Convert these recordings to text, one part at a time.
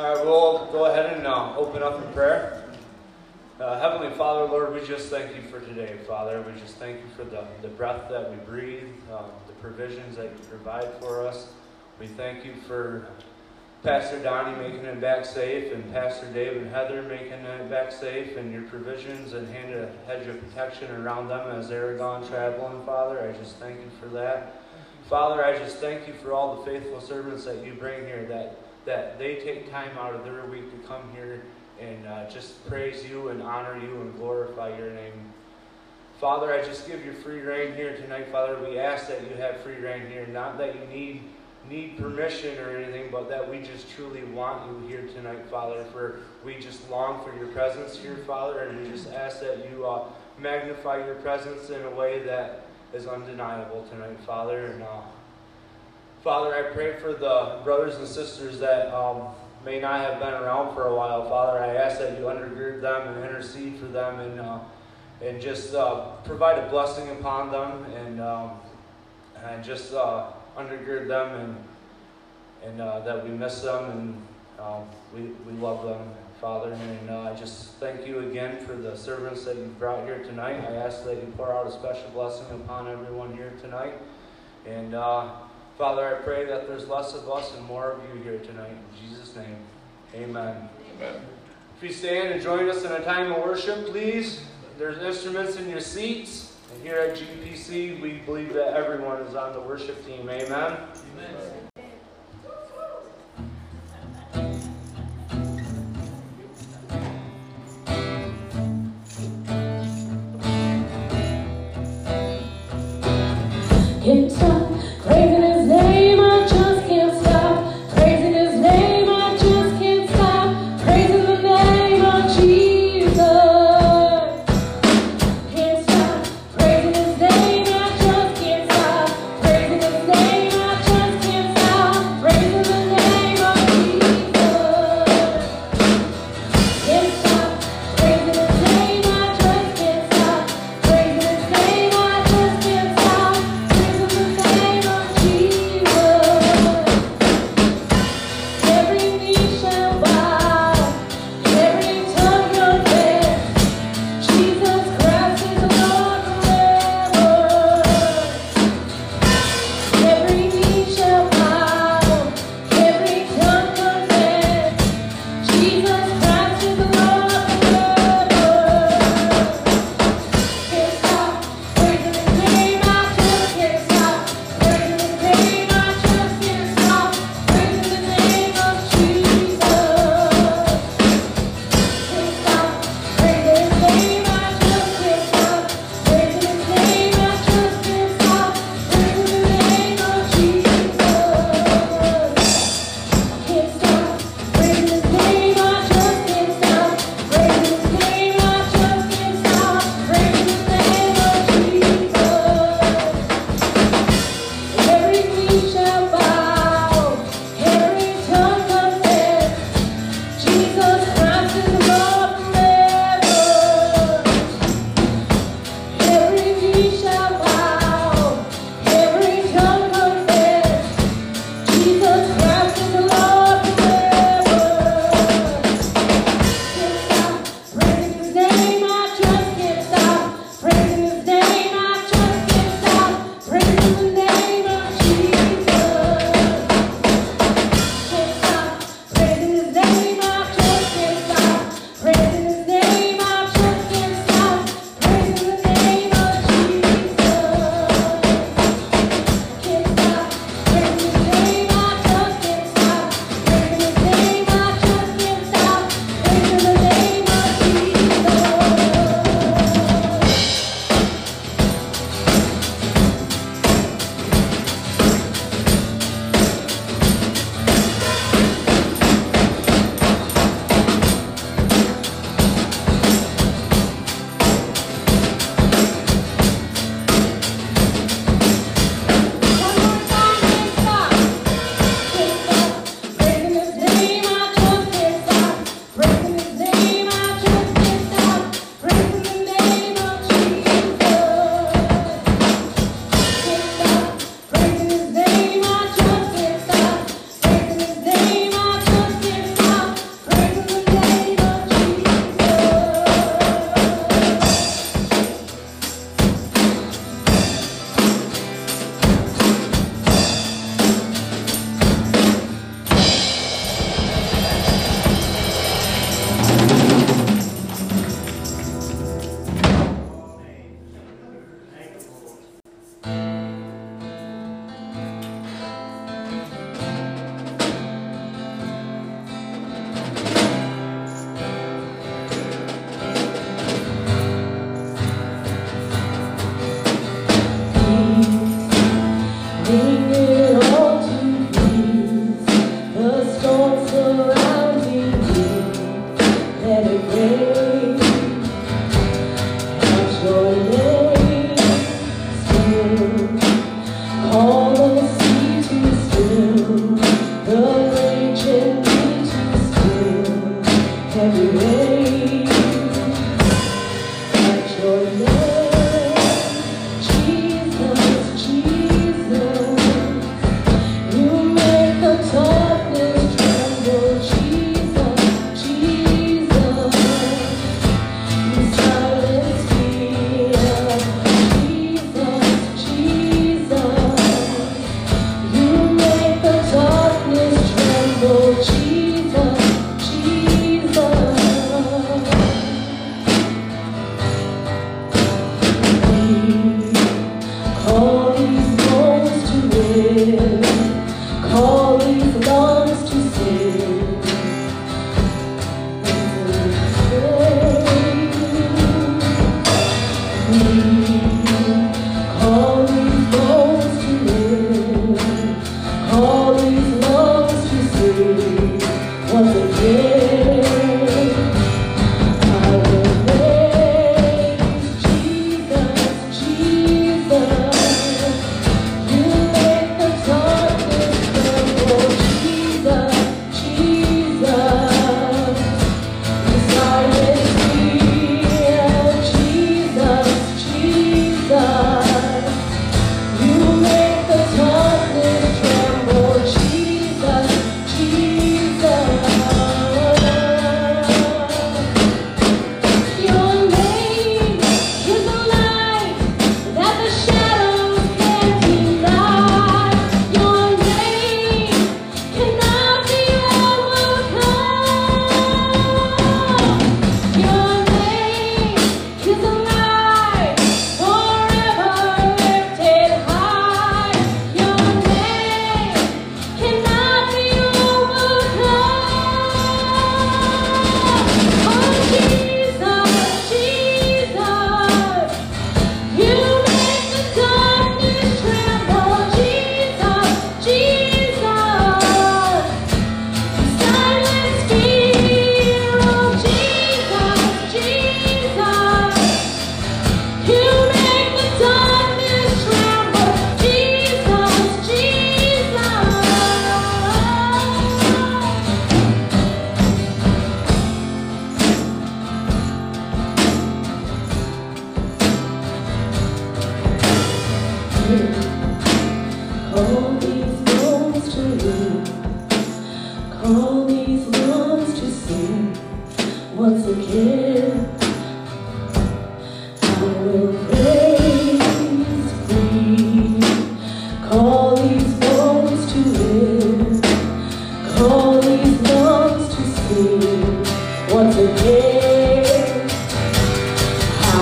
All right, we'll go ahead and uh, open up in prayer. Uh, Heavenly Father, Lord, we just thank you for today, Father. We just thank you for the, the breath that we breathe, um, the provisions that you provide for us. We thank you for Pastor Donnie making it back safe, and Pastor Dave and Heather making it back safe, and your provisions and hand a hedge of protection around them as they're gone traveling, Father. I just thank you for that. Father, I just thank you for all the faithful servants that you bring here, that, that they take time out of their week to come here and uh, just praise you and honor you and glorify your name. Father, I just give you free reign here tonight, Father. We ask that you have free reign here, not that you need need permission or anything, but that we just truly want you here tonight, Father. For we just long for your presence here, Father, and we just ask that you uh, magnify your presence in a way that is undeniable tonight, Father. And uh, Father, I pray for the brothers and sisters that um, may not have been around for a while, Father. I ask that you undergird them and intercede for them and uh, and just uh, provide a blessing upon them and um, and just uh, undergird them and and uh, that we miss them and um, we, we love them, Father. And uh, I just thank you again for the servants that you've brought here tonight. I ask that you pour out a special blessing upon everyone here tonight. And uh, Father, I pray that there's less of us and more of you here tonight. In Jesus' name, amen. Amen. If you stand and join us in a time of worship, please. There's instruments in your seats. And here at GPC, we believe that everyone is on the worship team. Amen. Amen.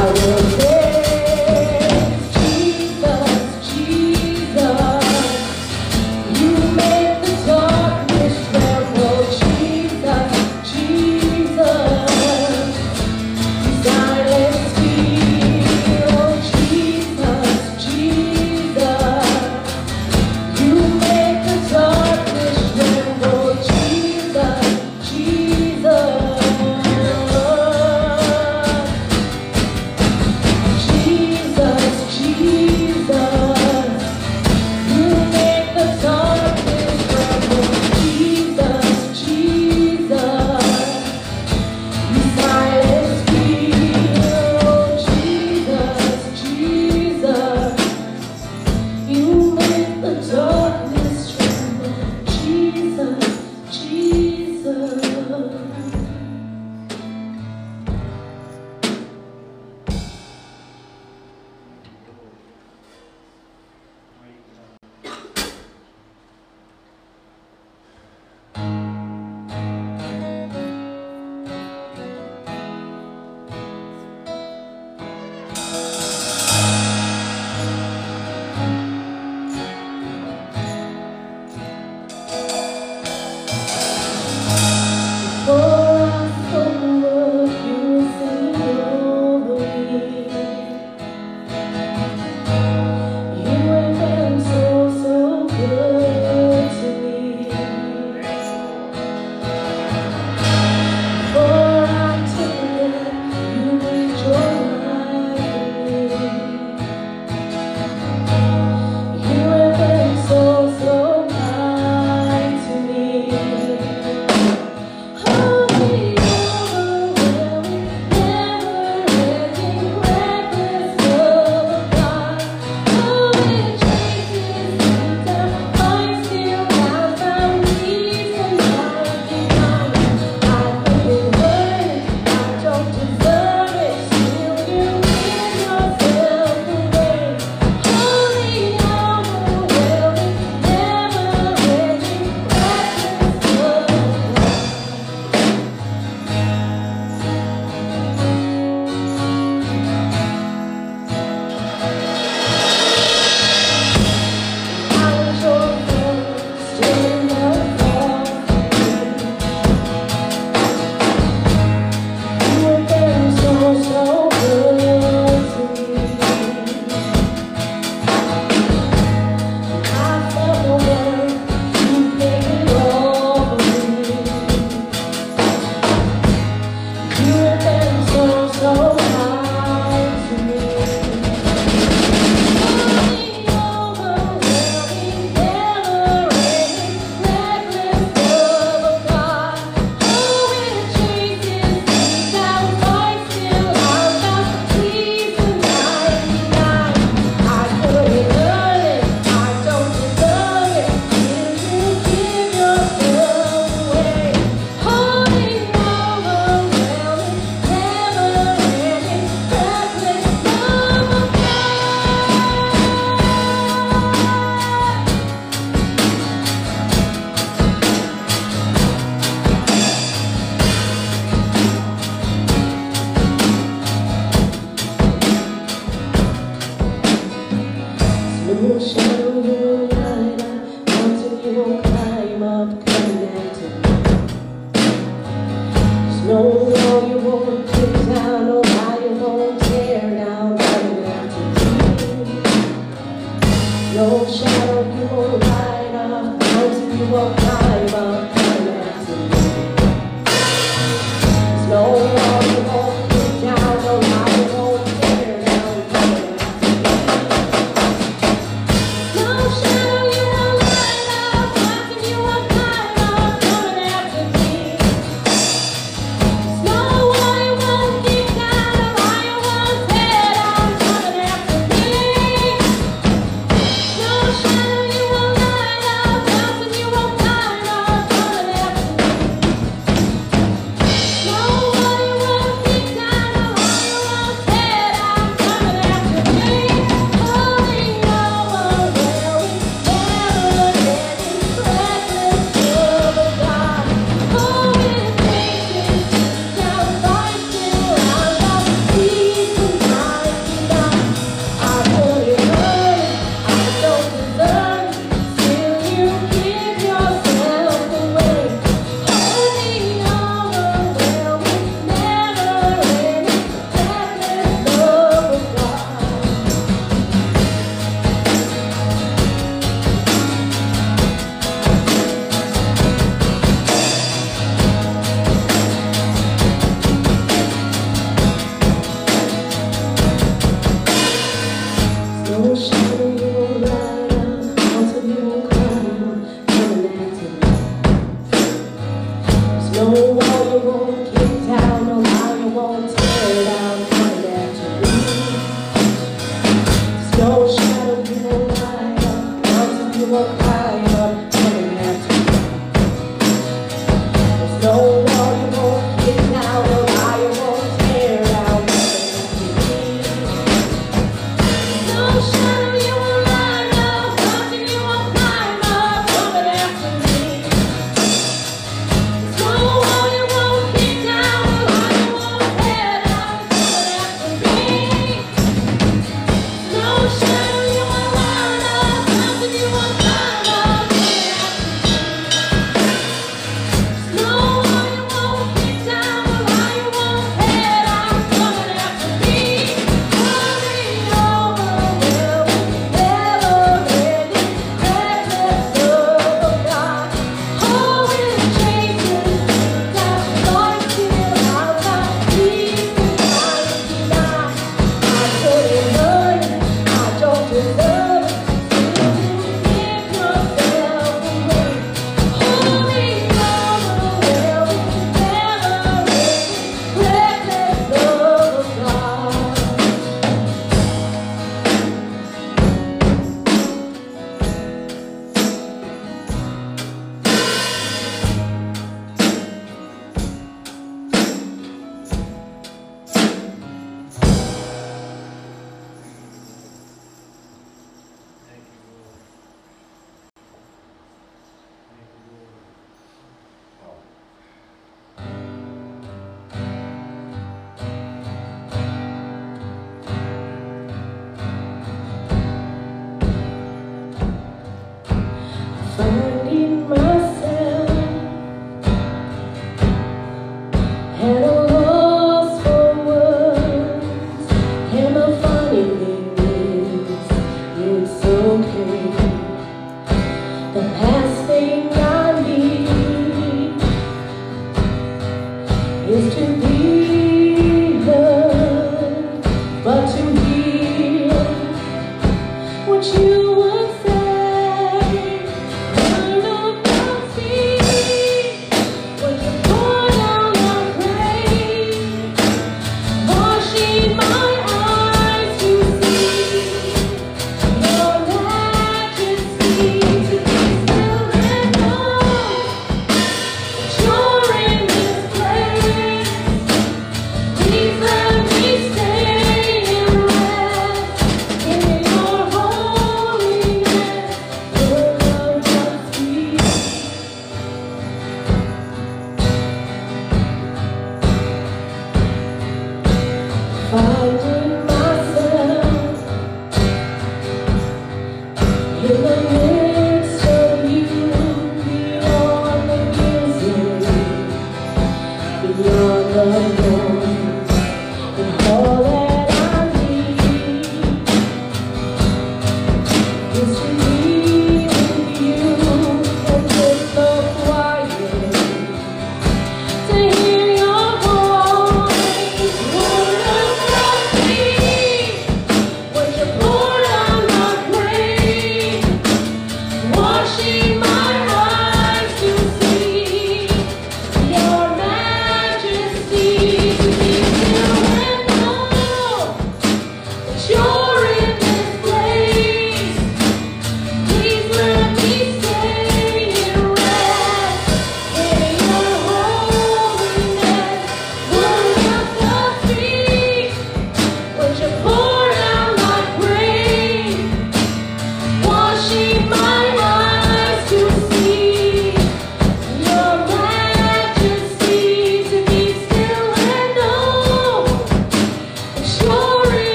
I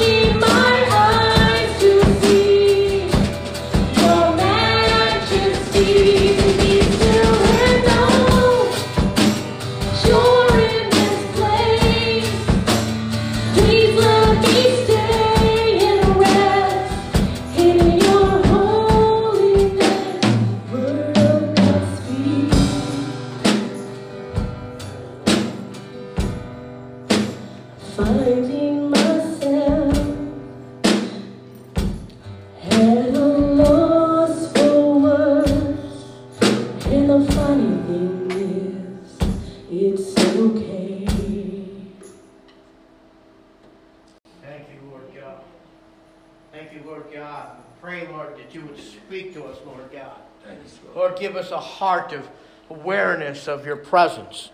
keep on heart of awareness of your presence.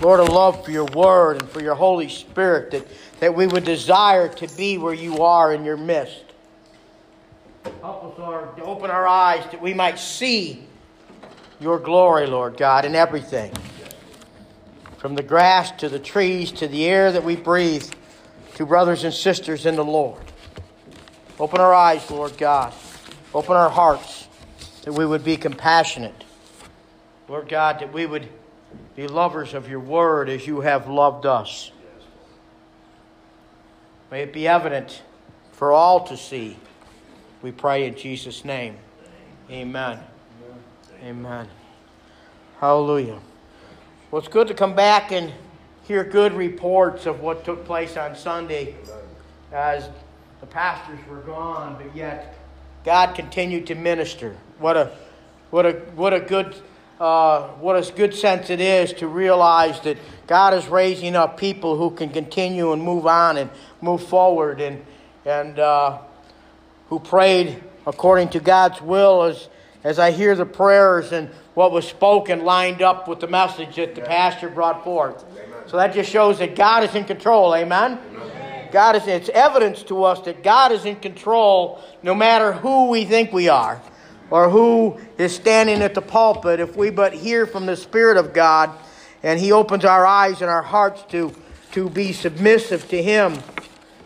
Lord, a love for your word and for your Holy Spirit, that, that we would desire to be where you are in your midst. Help us, Lord, to open our eyes that we might see your glory, Lord God, in everything. From the grass to the trees to the air that we breathe, to brothers and sisters in the Lord. Open our eyes, Lord God. Open our hearts that we would be compassionate. Lord God, that we would be lovers of your word as you have loved us. May it be evident for all to see. We pray in Jesus' name. Amen. Amen. Hallelujah. Well, it's good to come back and hear good reports of what took place on Sunday as the pastors were gone, but yet God continued to minister. What a, what a, what a good, uh, what a good sense it is to realize that God is raising up people who can continue and move on and move forward, and and uh, who prayed according to God's will. As as I hear the prayers and what was spoken lined up with the message that the pastor brought forth. So that just shows that God is in control. Amen. God is, it's evidence to us that God is in control no matter who we think we are or who is standing at the pulpit. If we but hear from the Spirit of God and He opens our eyes and our hearts to, to be submissive to Him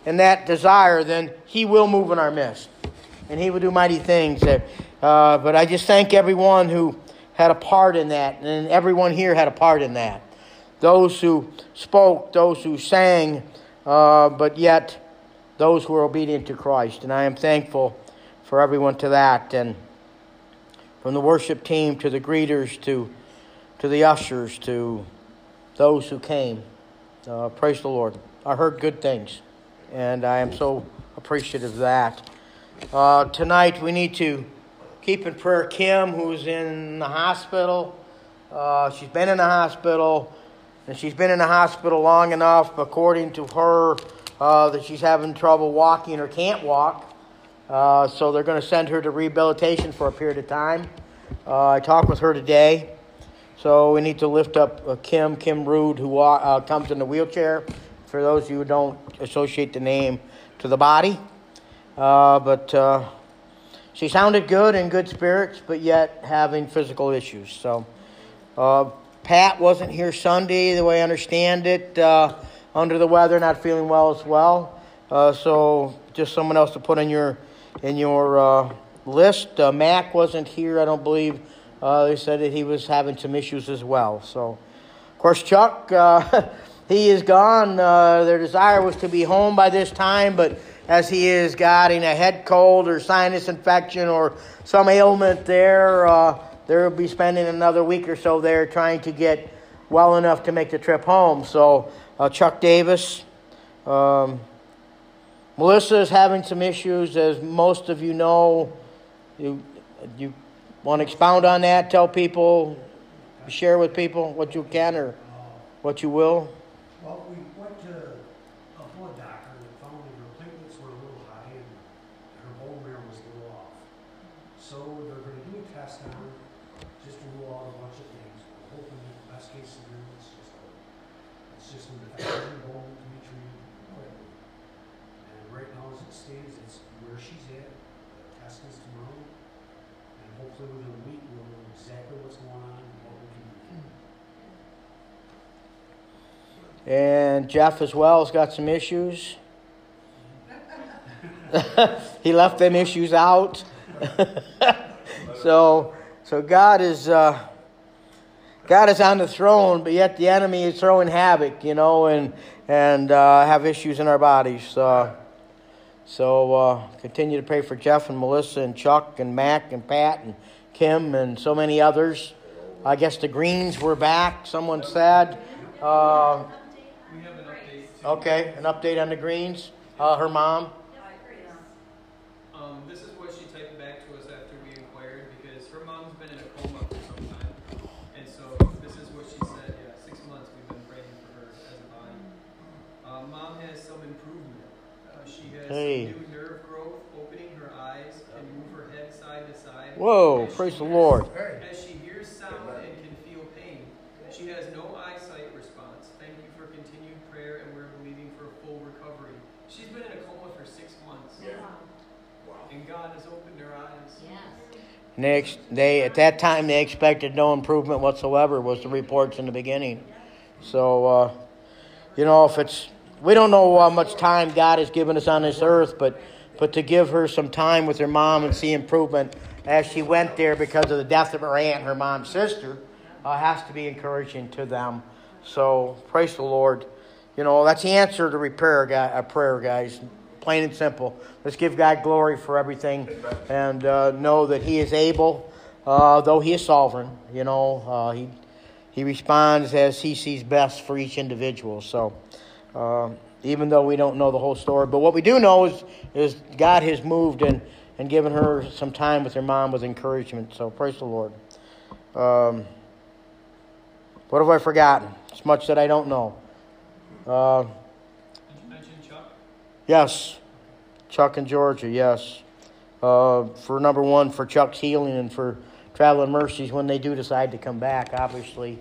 and that desire, then He will move in our midst. And He will do mighty things. Uh, but I just thank everyone who had a part in that, and everyone here had a part in that. Those who spoke, those who sang, uh, but yet those who are obedient to Christ. And I am thankful for everyone to that. And from the worship team to the greeters to, to the ushers to those who came. Uh, praise the Lord. I heard good things, and I am so appreciative of that. Uh, tonight we need to keep in prayer Kim, who's in the hospital. Uh, she's been in the hospital, and she's been in the hospital long enough, according to her, uh, that she's having trouble walking or can't walk. Uh, so they're going to send her to rehabilitation for a period of time. Uh, I talked with her today. So we need to lift up uh, Kim, Kim Rude, who wa- uh, comes in the wheelchair. For those of you who don't associate the name to the body. Uh, but uh, she sounded good in good spirits, but yet having physical issues. So uh, Pat wasn't here Sunday, the way I understand it, uh, under the weather, not feeling well as well. Uh, so just someone else to put in your in your uh, list. Uh, Mac wasn't here, I don't believe. Uh, they said that he was having some issues as well. So, of course, Chuck, uh, he is gone. Uh, their desire was to be home by this time, but as he is getting a head cold or sinus infection or some ailment there, uh, they'll be spending another week or so there trying to get well enough to make the trip home. So, Chuck Davis. Um, Melissa is having some issues, as most of you know. You, you want to expound on that? Tell people, share with people what you can or what you will. Well, we went to a blood doctor that found that her platelets were a little high and her bone marrow was a little off. So they're gonna do a test on her, just to rule out a bunch of things. We're hoping that the best case scenario is just a, it's just an infection bone to be treated. And right now, as it stands, it's where she's at, the test is tomorrow. And hopefully within a week, we'll know exactly what's going on and what we can do. And Jeff as well has got some issues. he left them issues out. so, so God is uh, God is on the throne, but yet the enemy is throwing havoc, you know, and and uh, have issues in our bodies. Uh, so uh, continue to pray for Jeff and Melissa and Chuck and Mac and Pat and Kim and so many others. I guess the Greens were back. Someone said. Uh, We have an update. Okay, an update on the Greens. Uh, her mom. hey. new nerve growth, opening her eyes and move her head side to side. Whoa, as praise the hears, Lord. As she hears sound and can feel pain. She has no eyesight response. Thank you for continued prayer, and we're believing for a full recovery. She's been in a coma for six months. Yeah. Wow. And God has opened her eyes. Yes. Next, they at that time they expected no improvement whatsoever was the reports in the beginning. So, uh, you know, if it's we don't know how much time God has given us on this earth, but but to give her some time with her mom and see improvement as she went there because of the death of her aunt, her mom's sister, uh, has to be encouraging to them. So, praise the Lord. You know, that's the answer to repair, guy, prayer, guys. Plain and simple. Let's give God glory for everything and uh, know that He is able, uh, though He is sovereign. You know, uh, He He responds as He sees best for each individual. So, uh, even though we don't know the whole story, but what we do know is is God has moved and and given her some time with her mom with encouragement. So, praise the Lord. Um, what have I forgotten? It's much that I don't know. Uh, Chuck? Yes, Chuck in Georgia. Yes, uh, for number one for Chuck's healing and for traveling mercies when they do decide to come back. Obviously,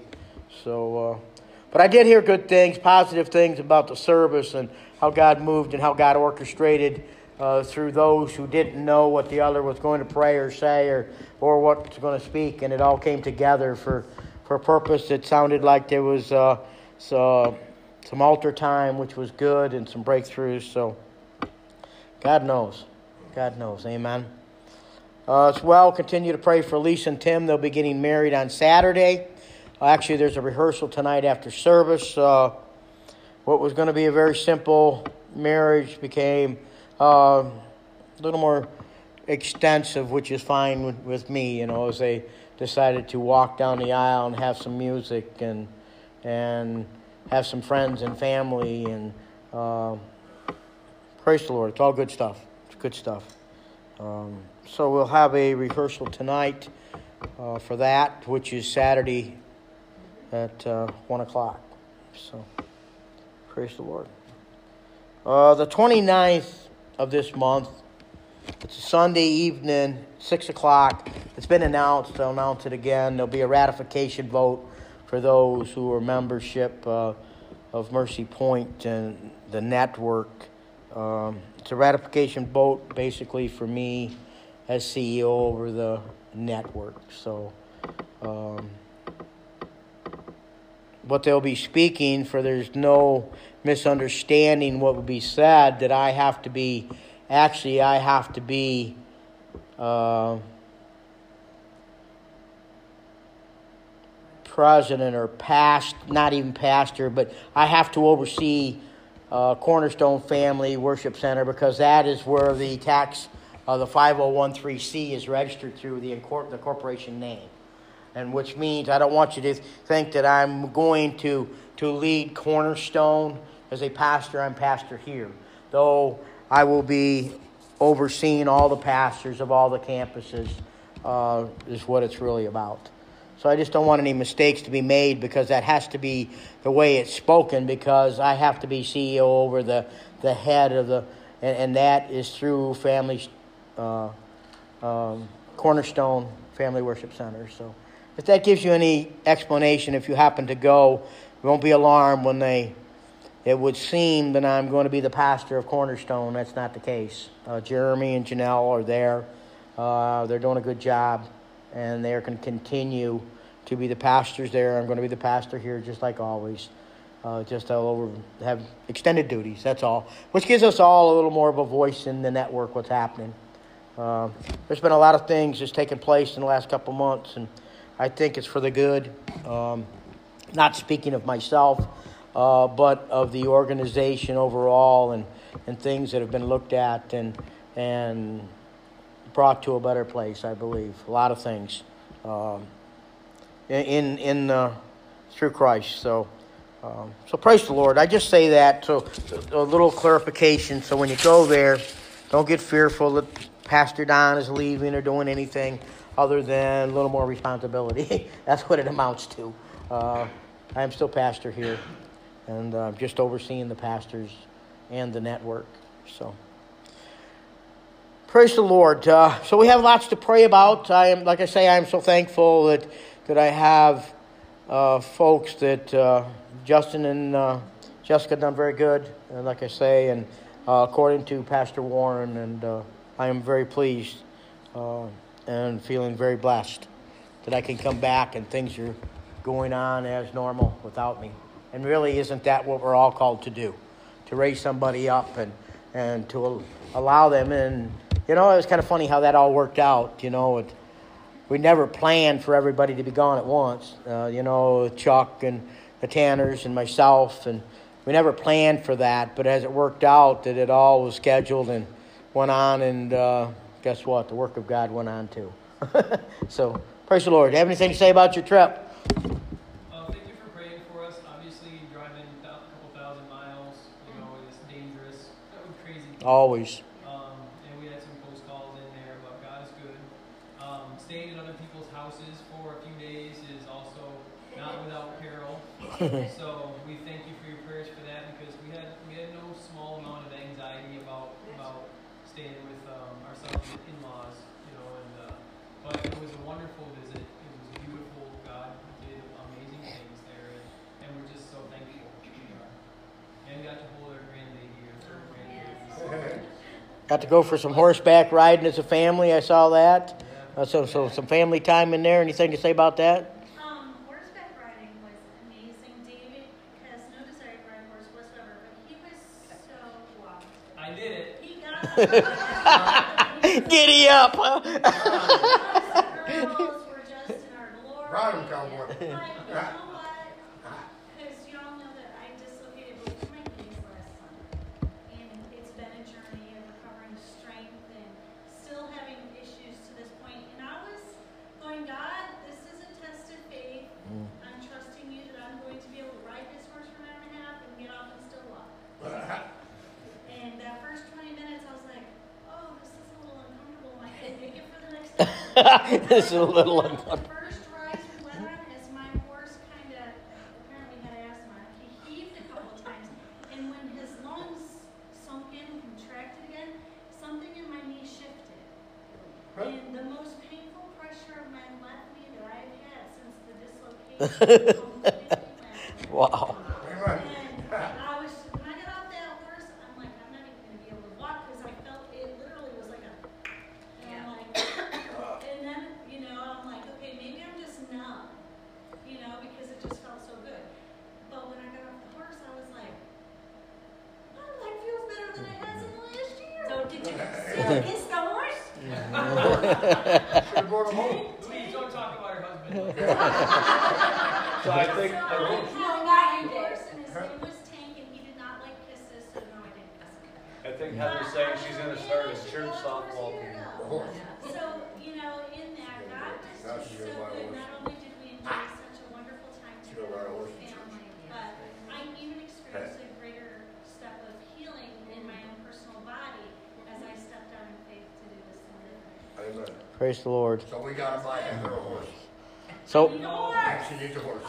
so. Uh, but I did hear good things, positive things about the service and how God moved and how God orchestrated uh, through those who didn't know what the other was going to pray or say or or what was going to speak, and it all came together for for a purpose that sounded like there was uh, so, some altar time, which was good, and some breakthroughs. So, God knows. God knows. Amen. Uh, as well, continue to pray for Lisa and Tim. They'll be getting married on Saturday. Actually, there's a rehearsal tonight after service. Uh, what was going to be a very simple marriage became uh, a little more extensive, which is fine with, with me, you know, as they decided to walk down the aisle and have some music and and have some friends and family and uh, praise the Lord. It's all good stuff. It's good stuff. Um, so we'll have a rehearsal tonight uh, for that, which is Saturday at uh, one o'clock. So praise the Lord. Uh, the 29th of this month. It's a Sunday evening, 6 o'clock. It's been announced. I'll announce it again. There'll be a ratification vote for those who are membership uh, of Mercy Point and the network. Um, it's a ratification vote basically for me as CEO over the network. So, um, what they'll be speaking for there's no misunderstanding what would be said that I have to be actually I have to be uh, president or past not even pastor but I have to oversee uh, Cornerstone Family Worship Center because that is where the tax uh, the 5013C is registered through the, incor- the corporation name and which means I don't want you to think that I'm going to to lead Cornerstone as a pastor. I'm pastor here, though I will be overseeing all the pastors of all the campuses. Uh, is what it's really about. So I just don't want any mistakes to be made because that has to be the way it's spoken because I have to be CEO over the the head of the and, and that is through family uh, um, Cornerstone Family Worship Center. So. If that gives you any explanation, if you happen to go, won't be alarmed when they. It would seem that I'm going to be the pastor of Cornerstone. That's not the case. Uh, Jeremy and Janelle are there. Uh, they're doing a good job, and they're going to continue to be the pastors there. I'm going to be the pastor here, just like always. Uh, just all over have extended duties. That's all, which gives us all a little more of a voice in the network. What's happening? Uh, there's been a lot of things just taking place in the last couple months, and I think it's for the good. Um, not speaking of myself, uh, but of the organization overall, and, and things that have been looked at and and brought to a better place. I believe a lot of things um, in in uh, through Christ. So. Um, so praise the Lord. I just say that so a little clarification. So when you go there, don't get fearful that Pastor Don is leaving or doing anything other than a little more responsibility. That's what it amounts to. Uh, I'm still pastor here, and uh, just overseeing the pastors and the network. So Praise the Lord. Uh, so we have lots to pray about. I am, like I say, I am so thankful that that I have uh, folks that uh, Justin and uh, Jessica done very good. uh, like I say, and uh, according to Pastor Warren, and uh, I am very pleased uh, and feeling very blessed that I can come back and things are going on as normal without me. And really, isn't that what we're all called to do? To raise somebody up and and to allow them And, You know, it was kind of funny how that all worked out. You know, it, we never planned for everybody to be gone at once. Uh, you know, Chuck and the Tanners and myself, and we never planned for that. But as it worked out, that it all was scheduled and went on, and uh, guess what? The work of God went on too. so praise the Lord. Do you Have anything to say about your trip? Uh, thank you for praying for us. Obviously, driving a couple thousand miles, you know, is dangerous. That was crazy. Always. Um, and we had some close calls in there, but God is good. Um, staying in other people's houses for a few days is also not without peril. so we thank you for your prayers for that because we had we had no small amount of anxiety about about staying with um, our son's in-laws, you know. And uh, but it was a wonderful visit. It was beautiful. God did amazing things there, and, and we're just so thankful. We are. And got to hold our grandbaby or third grandbaby. Got to go for some horseback riding as a family. I saw that. Uh, so, so some family time in there. Anything to say about that? Um, horseback riding was amazing. David has no desire to ride a horse whatsoever, but he was so wow. I did it. He got Giddy up! huh? the girls were just in our glory. Ride 'em, cowboy. But you know what? Because you all know that I dislocated both of my knees last summer, and it's been a journey of recovering strength and still having issues to this point. And I was going, God, this is a test of faith. I'm trusting you that I'm going to be able to ride this horse for an hour and a half and get off and still walk. And that first 20 minutes, I was like, oh, this is a little uncomfortable. I can make it for the next hour. this is a little The uncomfortable. first rise we went on, as my horse kind of apparently had asthma, he heaved a couple times, and when his lungs sunk in, contracted again, something in and contracted again, something in my knee shifted. And the most painful pressure of my left knee that I've had since the dislocation. Wow. And I was, when I got off that horse, I'm like, I'm not even gonna be able to walk, because I felt, it literally was like a, and I'm like, and then, you know, I'm like, okay, maybe I'm just numb, you know, because it just felt so good. But when I got off the horse, I was like, my leg feels better than it has in the last year. So did you still kiss the horse? Should've brought him home. Please don't talk about her husband. So I think, So I I think, held my horse, and his name was Tank, and he did not like kisses, so no, I didn't kiss him. I think Heather's saying she's gonna start a church softball team. So, you know, in that, God just she so goes by good. horse. Not only did we enjoy such a wonderful time She goes by together horse. as a family, but I even experienced a greater step of healing in my own personal body as I stepped out in faith to do this thing. Amen. Praise the Lord. So we gotta buy her a horse. So,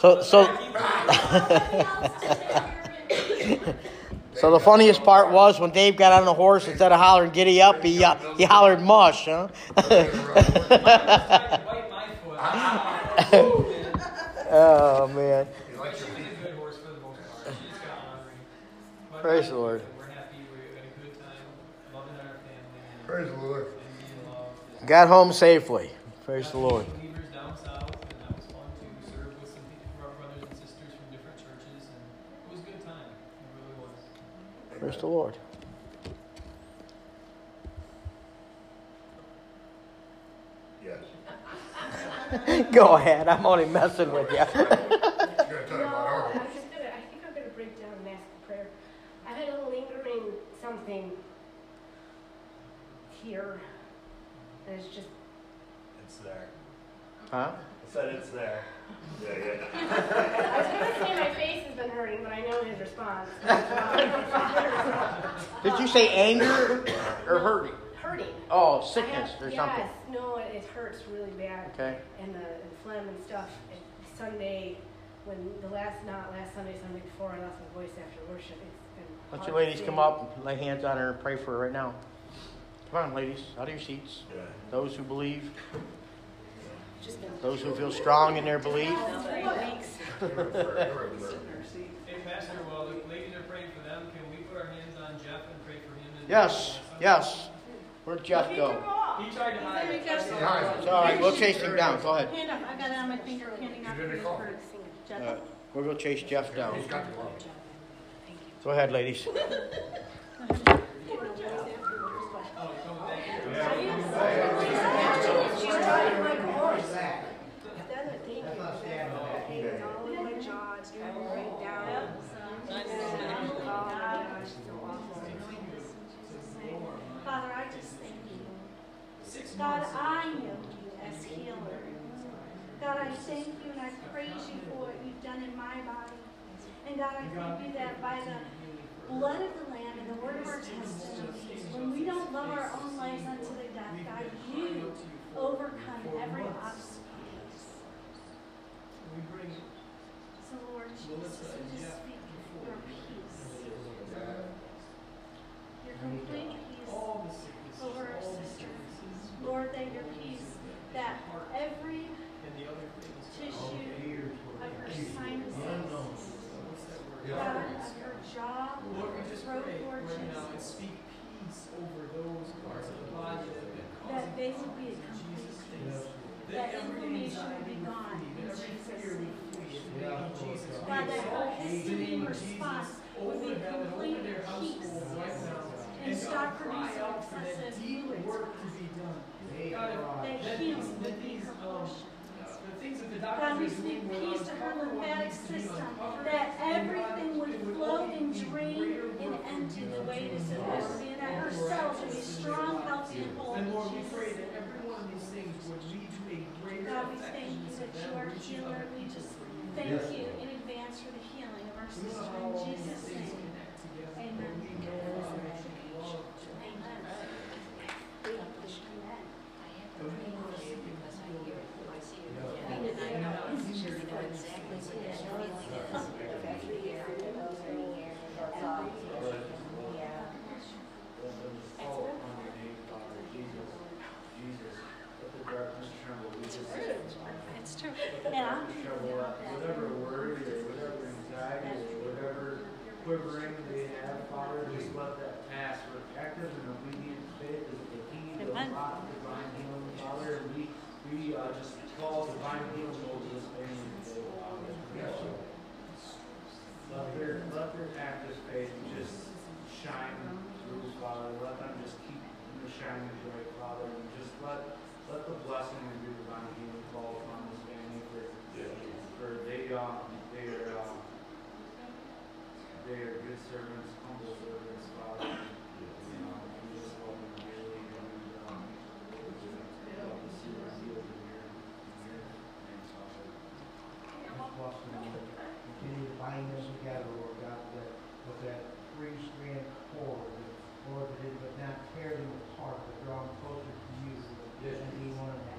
so, so, Nobody else to take care of it. so the funniest part was when Dave got on the horse instead of hollering "giddy up," he uh, he hollered "mush," huh? Wipe my foot. Woo, man. oh man. You But like she your was a good horse for the most part. She's got honoring. But Praise the Lord. We're happy. We had a good time, loving our family, and, Praise the Lord. And. Got home safely. Praise the Lord. Believers down south, and that was fun to serve with some people, our brothers and sisters from different churches, and it was a good time. It really was. Praise the Lord. Yes. Go ahead. I'm only messing with you. She's gonna tell you No, I horse. was just gonna, I think I'm gonna break down and ask a prayer. I had a lingering something here, and it's just, It's there. Huh? I said it's there. Yeah, yeah. I was gonna say my face has been hurting, but I know his response. Did you say anger or hurting? Hurting. Oh, I sickness have- or something. Yes, no, it it hurts really bad. Okay. And the and phlegm and stuff. And Sunday, when the last, not last Sunday, Sunday before, I lost my voice after worship. It's been Why don't you to ladies sing. come up, lay hands on her, and pray for her right now. Come on, ladies, out of your seats. Those who believe, those who feel strong in their belief. Pastor, while the ladies are praying for them, can we put our hands on Jeff and pray for him? Yes, yes. Where'd Jeff go? He tried to hide. it. It's all right, we'll chase him down. Go ahead. Hand up, I got it on my finger, handing out the for. Jeff. Uh, We'll go chase Jeff down. He's got the glove. Go ahead, ladies. Father, I just thank you. God. I know you as healer. God, I thank you and I praise you for what you've done in my body. And God, I thank you that by the blood of the Lamb and the word of our testimonies, when we don't love our own lives unto the death, God, you overcome every obstacle. We bring So Lord Jesus, I just speak your peace. Your complete peace all the sicknesses, over our all the sister. Lord, that your peace, that every and the other tissue of her sinuses, What's that word? God, of her jaw, Lord, we just throat, pray Lord right now and speak peace over those parts of the body that have been that causing they would be a in complete Jesus' peace. name. That every inflammation would be gone free, in that every Jesus' fear would name. flee in the name of Jesus. God, that her exalt you in histamine response Jesus would be complete peace. household right now. And stop cry producing out for that excessive deep fluids, work God. to be done. God, That that healing these, would that be these, her um, portion. the things that God, we speak peace to her uncover lymphatic needs to be system, that everything would it would flow only and drain and empty the way to it's do supposed to be, and that her cells would be strong, healthy, and whole. And in Lord, we Jesus' pray that every one of these things would lead to a greater God, we thank you that you are a reaching healer. We just thank you in advance for the healing of our We know sister how in all these Jesus' things name. connect together. Amen. But we know, Father, that you love Amen. And we know that you can heal It's true. Yeah. Whatever worry or whatever anxiety or whatever quivering they have, Father, just let that pass. We're active and obedient faith is the key to unlock divine healing, Father. And we, we uh, just call divine healing over this family today, Father. Let their, let their active faith just shine through, Father. Let them just keep the shining bright, Father. And just let, let the blessing of your divine healing fall upon this family for, for they, um, they are, um, they are good servants, humble servants, Father. You know, we just love them dearly and, um, love to see them healed in your, in your name, Father. Just bless them, Lord. Continue to bind them together, Lord God, that, with that three strand cord, that, Lord, that it would not tear them apart, but draw them closer to you, and be one another.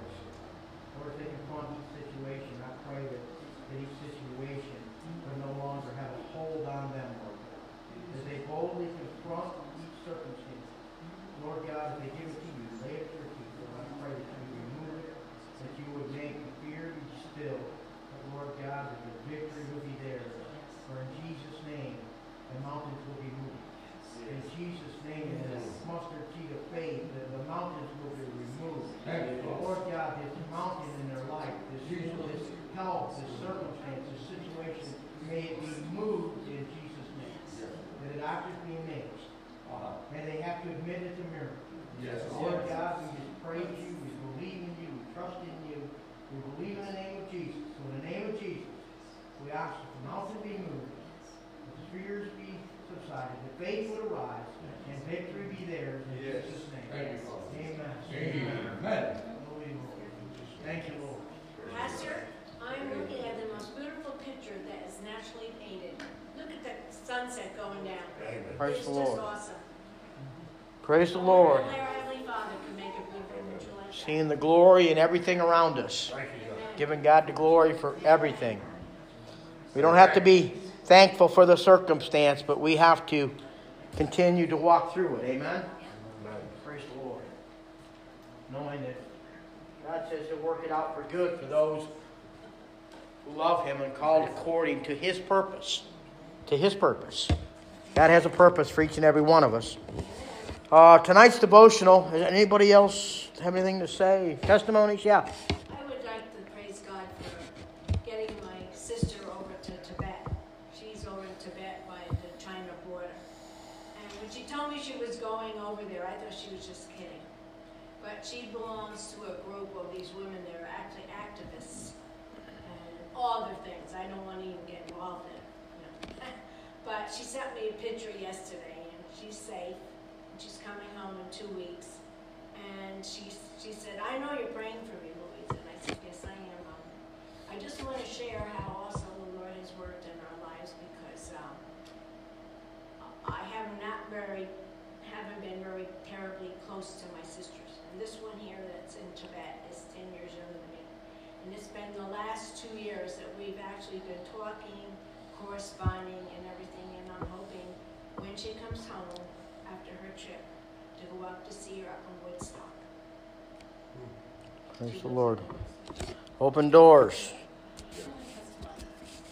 Lord, as they confront each situation, I pray that, that each situation will no longer have a hold on them, Lord God. As they boldly confront each circumstance, Lord God, as they give it to you, lay it at your feet, Lord, I pray that you would remove it, that you would make the fear be still, but Lord God, that the victory will be theirs. For in Jesus' name, the mountains will be moved. In Jesus' name, in the mustard seed of faith, the, the mountains will be removed. Lord God, this mountain in their life, this, this health, this circumstance, this situation, may it be moved in Jesus' name. That the doctors be amazed. And they have to admit it's a miracle. Yes. Lord God, we just praise you, we believe in you, we trust in you, we believe in the name of Jesus. So in the name of Jesus, we ask that the mountain be moved, the fears be subsided, the faith would arise, and victory be theirs in Yes. Jesus' name. Thank you, Father. Amen. Amen. Holy Lord. Thank you, Lord. Pastor, I'm looking at the most beautiful picture that is naturally painted. Look at that sunset going down. Amen. Praise it's the Lord. awesome. Praise the Lord. Only our Heavenly Father can make a beautiful picture like that. Seeing the glory in everything around us. Thank you, Giving God the glory for everything. We don't have to be thankful for the circumstance, but we have to continue to walk through it. Amen? Amen. Praise the Lord. knowing that God says He'll work it out for good for those who love Him and called according to His purpose. To His purpose. God has a purpose for each and every one of us. Uh, tonight's devotional. Does anybody else have anything to say? Testimonies? Yeah. I would like to praise God for getting my sister over to Tibet. She's over in Tibet by the China border. And when she told me she was going over there, I thought she was just kidding. But she belongs to a group of these women that are actually activists and all other things. I don't want to even get involved in. But she sent me a picture yesterday, and she's safe. And she's coming home in two weeks. And she, she said, I know you're praying for me, Louise. And I said, yes, I am, Mom. I just want to share how awesome the Lord has worked in our lives because um, I have not very, haven't been very terribly close to my sisters. And this one here that's in Tibet is 10 years younger than me. And it's been the last two years that we've actually been talking, corresponding, and everything. And I'm hoping when she comes home after her trip to go up to see her up in Woodstock. Praise the Lord. Open doors.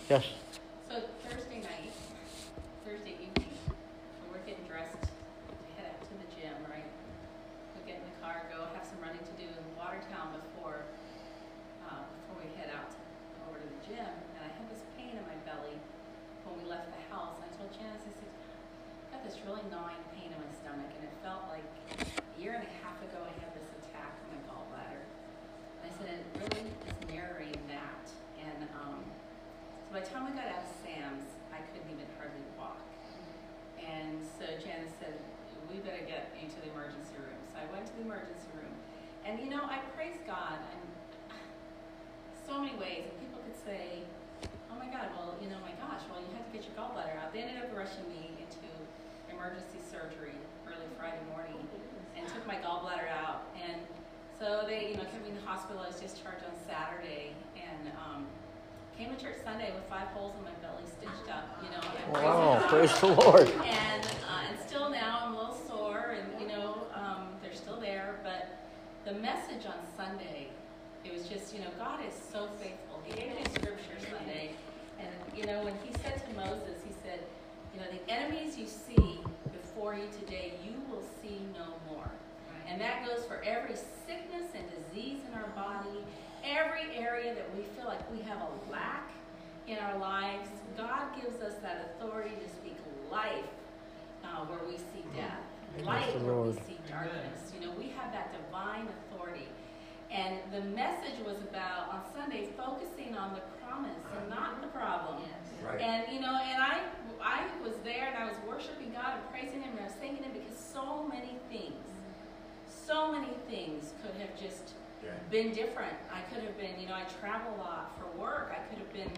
Yes. So Thursday night, Thursday evening, when we're getting dressed to head out to the gym, right? We get in the car, go have some running to do in Watertown before, uh, before we head out over to the gym. And I had this pain in my belly when we left the house. And I told Janice, I said, I got this really gnawing pain in my stomach, and it felt like a year and a half ago I had this attack in my gallbladder. And I said, it really is mirroring that. And um, so by the time we got out of Sam's, I couldn't even hardly walk. And so Janice said, we better get you to the emergency room. So I went to the emergency room. And you know, I praise God in so many ways. And people could say, oh my God, well, you know, my gosh, well, you had to get your gallbladder out. They ended up rushing me into emergency surgery early Friday morning and took my gallbladder out. And so they, you know, kept me in the hospital. I was discharged on Saturday and um, came to church Sunday with five holes in my belly stitched up. You know, and I praise Wow, praise the Lord. And uh, and still now I'm a little sore, and you know um, they're still there. But the message on Sunday, it was just you know God is so faithful. He gave me a scripture Sunday, and you know when He said to Moses, He said, you know the enemies you see before you today, you will see no more. And that goes for every sickness and disease in our body, every area that we feel like we have a lack in our lives. God gives us that authority to speak life uh, where we see death, Praise light where we see darkness. You know, we have that divine authority. And the message was about on Sunday focusing on the promise and not the problem. Right. And you know, and I I was there and I was worshiping God and praising Him and I was thanking Him because so many things, so many things could have just Yeah. been different. I could have been, you know, I travel a lot for work. I could have been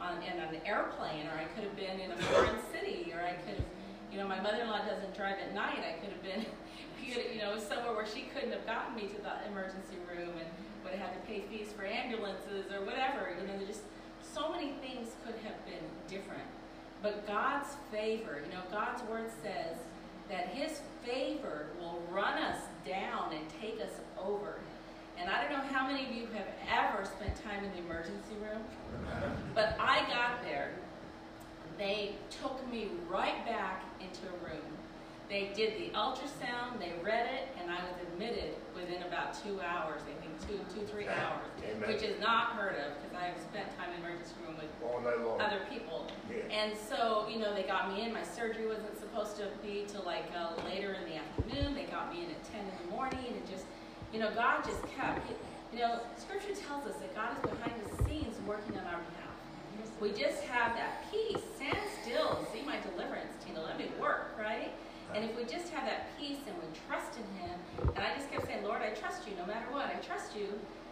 on in an airplane, or I could have been in a foreign city, or I could have, you know, my mother-in-law doesn't drive at night. I could have been, you know, somewhere where she couldn't have gotten me to the emergency room and would have had to pay fees for ambulances or whatever. You know, just so many things could have been different. But God's favor, you know, God's word says that His favor will run us down and take us over. And I don't know how many of you have ever spent time in the emergency room, but I got there. They took me right back into a room. They did the ultrasound, they read it, and I was admitted within about two hours, I think two, two, three hours, Amen. which is not heard of because I have spent time in the emergency room with All night long. other people. Yeah. And so, you know, they got me in. My surgery wasn't supposed to be till like uh, later in the afternoon. They got me in at 10 in the morning and just, you know, God just kept, you know, scripture tells us that God is behind the scenes working on our behalf. We just have that peace. Stand still see my deliverance, Tina. Let me work, right? And if we just have that peace and we trust in Him, and I just kept saying, Lord, I trust you no matter what. I trust you.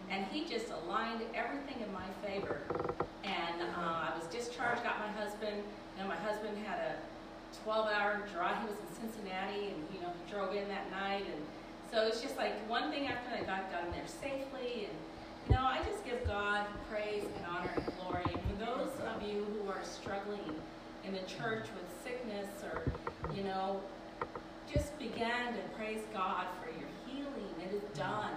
And He just aligned everything in my favor. And uh, I was discharged, got my husband. You know, my husband had a 12-hour drive. He was in Cincinnati, and you know, he drove in that night. And so it's just like one thing after another. God got him there safely, and you know, I just give God praise and honor and glory. And for those of you who are struggling in the church with sickness, or you know, just began to praise God for your healing. It is done.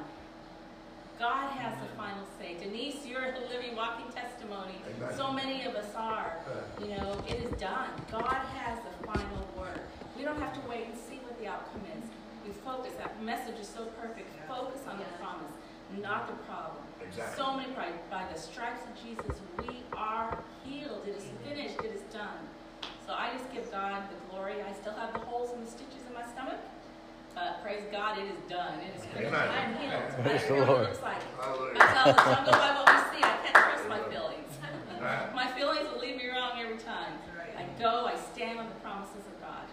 God has the final say. Denise, you're a living, walking testimony. Amen. So many of us are. You know, it is done. God has the final word. We don't have to wait and see what the outcome is. We focus. That message is so perfect. Focus on the promise, not the problem. Exactly. So many by, by the stripes of Jesus, we are healed. It is finished. It is done. So I just give God the glory. I still have the holes and the stitches in my stomach. But praise God, it is done. It is finished. I'm healed. Praise the Lord. looks like. Hallelujah. I tell the don't go by what we see. I can't trust my feelings. My feelings will lead me wrong every time. I go, I stand on the promises of God.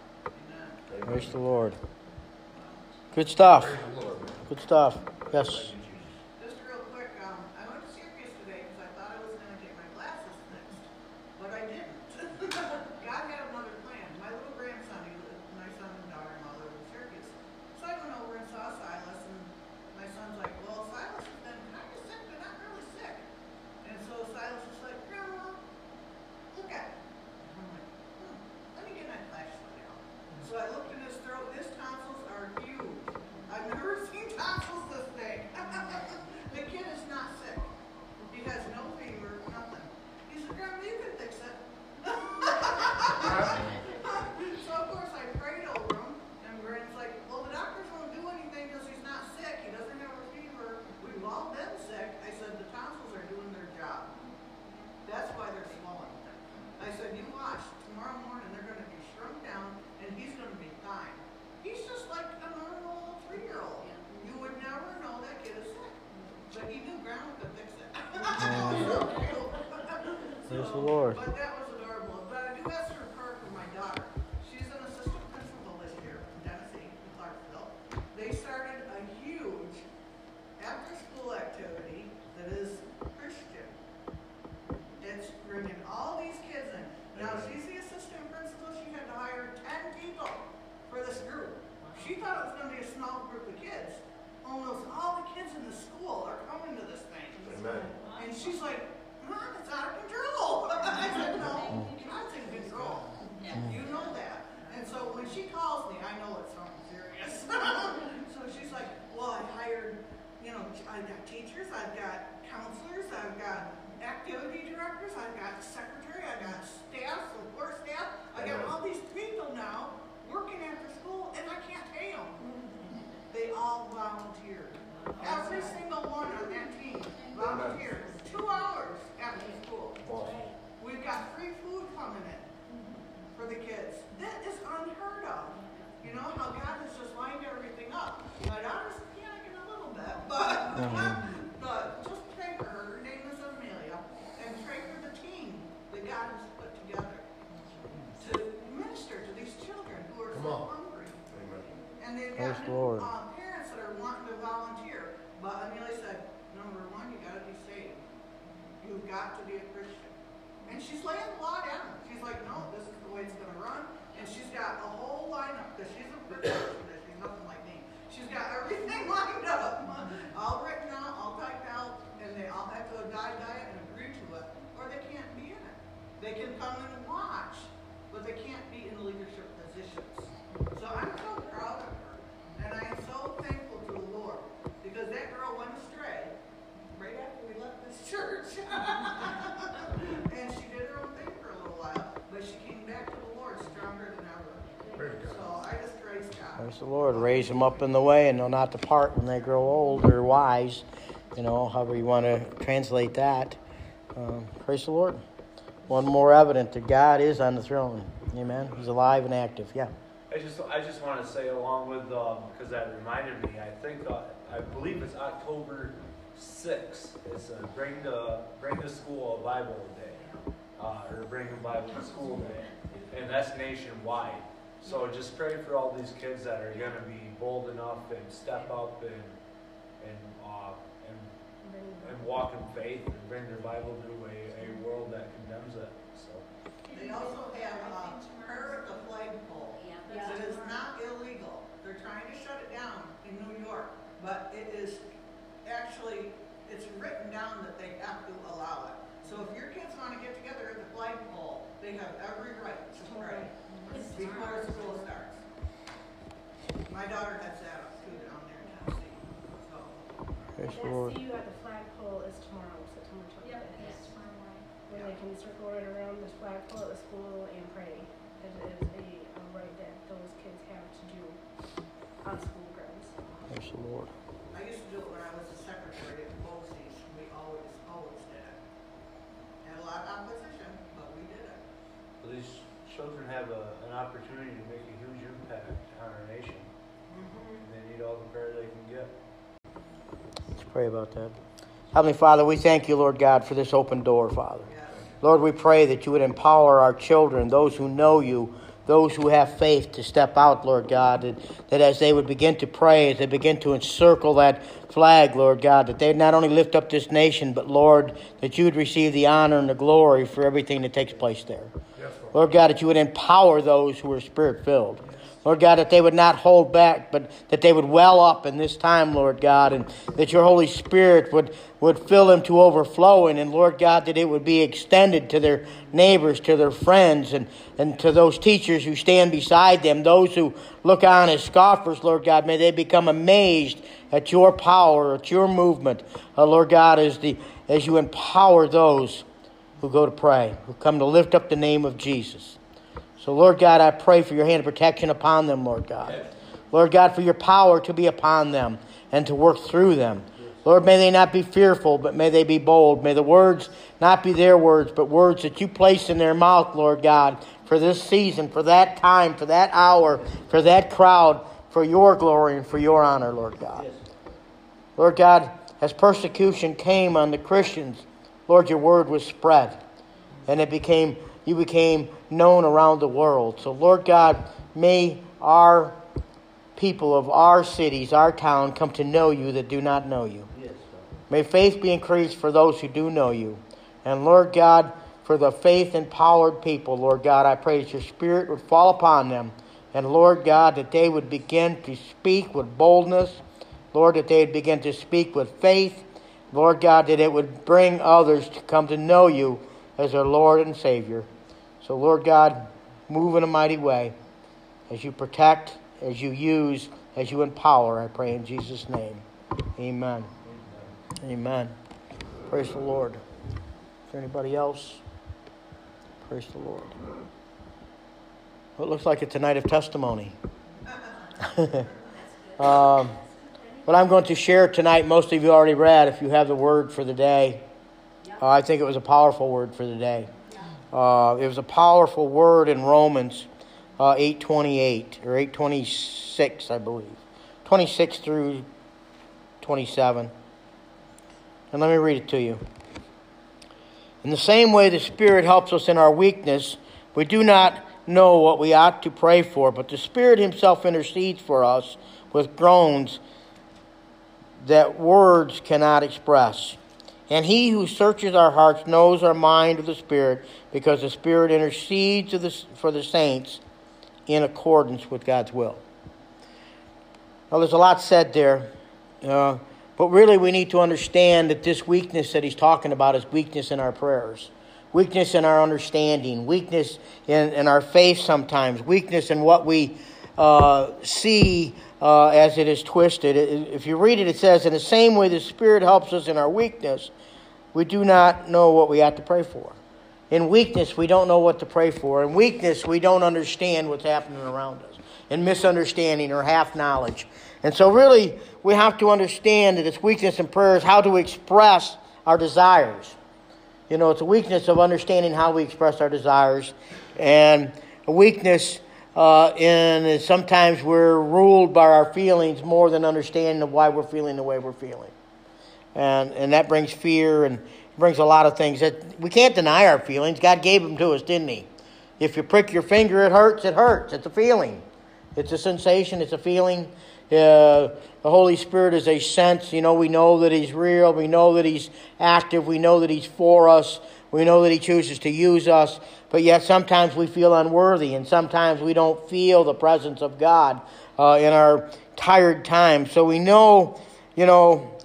Praise the Lord. Good stuff. Praise the Lord. Good stuff. Yes. Just real quick, um, I went to Syracuse today because I thought I was gonna get my glasses fixed, but I didn't. God had another plan. My little grandson, he lived, my son and daughter-in-law live in Syracuse. So I went over and saw Silas and my son's like, well, Silas has been kinda sick, but not really sick. And so Silas was like, Grandma, look at me. I'm like, hmm, let me get my flashlight out. So I looked in his throat, his tonsils are huge. I've never seen tonsils this big. the kid is not sick. He has no fever, nothing. He said, Grandma, you can fix it. so of course I prayed over him, and Granny's like, well, the doctors won't do anything because he's not sick. He doesn't have a fever. We've all been sick. I said, the tonsils are doing their job. That's why they're swollen. I said, you watch, tomorrow morning they're gonna be shrunk down and he's gonna be fine. He's just like a normal three-year-old. You would never know that kid is sick. But he knew grandma could fix it. Praise the Lord. Them up in the way and they'll not depart when they grow old or wise. You know, however you want to translate that. Um, praise the Lord. One more evident that God is on the throne. Amen. He's alive and active. Yeah. I just I just want to say along with because that reminded me. I think uh, I believe it's October sixth. It's bring the bring to school a Bible day, uh, or bring a Bible to school day, and that's nationwide. So just pray for all these kids that are going to be bold enough and step up and and uh, and and walk in faith and bring their Bible to a, a world that condemns it. So. They also have uh, prayer at the flagpole. Yeah. It is not illegal. They're trying to shut it down in New York, but it is actually, it's written down that they have to allow it. So if your kids want to get together at the flagpole, they have every right to pray before school starts. My daughter has that up too down there in Tennessee, so. Praise That the Lord. see you at the flagpole is tomorrow, September Yep, twenty-fifth. that's tomorrow morning. Where they can circle right around the flagpole at the school and pray. It is a, a right that those kids have to do on school grounds. Praise the Lord. I used to do it when I was a secretary at BOCES, we always, always did it. Had a lot of opposition, but we did it. Well, These children have a, an opportunity to make a huge impact on our nation. And they need all the prayer they can get. Let's pray about that. Heavenly Father, we thank you, Lord God, for this open door, Father. Lord, we pray that you would empower our children, those who know you, those who have faith to step out, Lord God, that, that as they would begin to pray, as they begin to encircle that flag, Lord God, that they'd not only lift up this nation, but Lord, that you would receive the honor and the glory for everything that takes place there. Lord God, that you would empower those who are spirit filled. Lord God, that they would not hold back, but that they would well up in this time, Lord God, and that your Holy Spirit would, would fill them to overflowing. And Lord God, that it would be extended to their neighbors, to their friends, and, and to those teachers who stand beside them, those who look on as scoffers, Lord God. May they become amazed at your power, at your movement, uh, Lord God, as, the, as you empower those who go to pray, who come to lift up the name of Jesus. So, Lord God, I pray for your hand of protection upon them, Lord God. Lord God, for your power to be upon them and to work through them. Lord, may they not be fearful, but may they be bold. May the words not be their words, but words that you place in their mouth, Lord God, for this season, for that time, for that hour, for that crowd, for your glory and for your honor, Lord God. Lord God, as persecution came on the Christians, Lord, your word was spread. And it became you became known around the world. So Lord God, may our people of our cities, our town, come to know you that do not know you. May faith be increased for those who do know you. And Lord God, for the faith empowered people, Lord God, I pray that your spirit would fall upon them. And Lord God, that they would begin to speak with boldness. Lord, that they would begin to speak with faith. Lord God, that it would bring others to come to know you as their Lord and Savior. So, Lord God, move in a mighty way as you protect, as you use, as you empower, I pray in Jesus' name. Amen. Amen. Praise the Lord. Is there anybody else? Praise the Lord. Well, it looks like it's a night of testimony. um, what I'm going to share tonight, most of you already read if you have the word for the day. Uh, I think it was a powerful word for the day. Uh, it was a powerful word in Romans uh, 8.28 or 8.26, I believe. 26 through 27. And let me read it to you. In the same way the Spirit helps us in our weakness, we do not know what we ought to pray for, but the Spirit Himself intercedes for us with groans that words cannot express. And He who searches our hearts knows our mind of the Spirit, because the Spirit intercedes for the saints in accordance with God's will. Now, there's a lot said there. Uh, but really, we need to understand that this weakness that he's talking about is weakness in our prayers, weakness in our understanding, weakness in, in our faith sometimes, weakness in what we uh, see uh, as it is twisted. If you read it, it says, In the same way the Spirit helps us in our weakness, we do not know what we have to pray for. In weakness, we don't know what to pray for. In weakness, we don't understand what's happening around us. In misunderstanding or half knowledge. And so, really, we have to understand that it's weakness in prayer is how to express our desires. You know, it's a weakness of understanding how we express our desires, and a weakness uh, in sometimes we're ruled by our feelings more than understanding of why we're feeling the way we're feeling, and and that brings fear and brings a lot of things that we can't deny our feelings. God gave them to us, didn't He? If you prick your finger, it hurts. It hurts. It's a feeling. It's a sensation. It's a feeling. Uh, the Holy Spirit is a sense. You know, we know that He's real. We know that He's active. We know that He's for us. We know that He chooses to use us. But yet sometimes we feel unworthy, and sometimes we don't feel the presence of God uh, in our tired times. So we know, you know,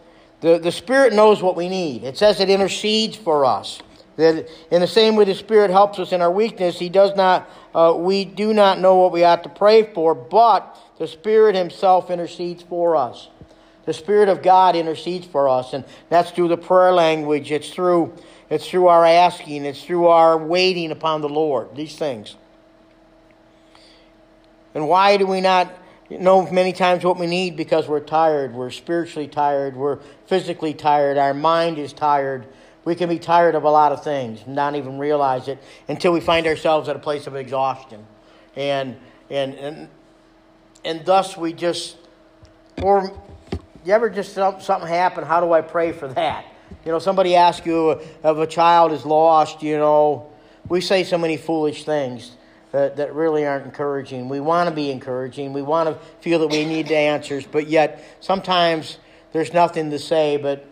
the, the Spirit knows what we need. It says it intercedes for us. That in the same way the Spirit helps us in our weakness, He does not, uh, we do not know what we ought to pray for, but the Spirit Himself intercedes for us. the Spirit of God intercedes for us, and that's through the prayer language. It's through it's through our asking. It's through our waiting upon the Lord. These things. And why do we not know many times what we need? Because we're tired. We're spiritually tired. We're physically tired. Our mind is tired. We can be tired of a lot of things, not even realize it until we find ourselves at a place of exhaustion, and and and and thus we just or you ever just something happen? How do I pray for that? You know, somebody asks you if a child is lost. You know, we say so many foolish things that, that really aren't encouraging. We want to be encouraging. We want to feel that we need the answers, but yet sometimes there's nothing to say but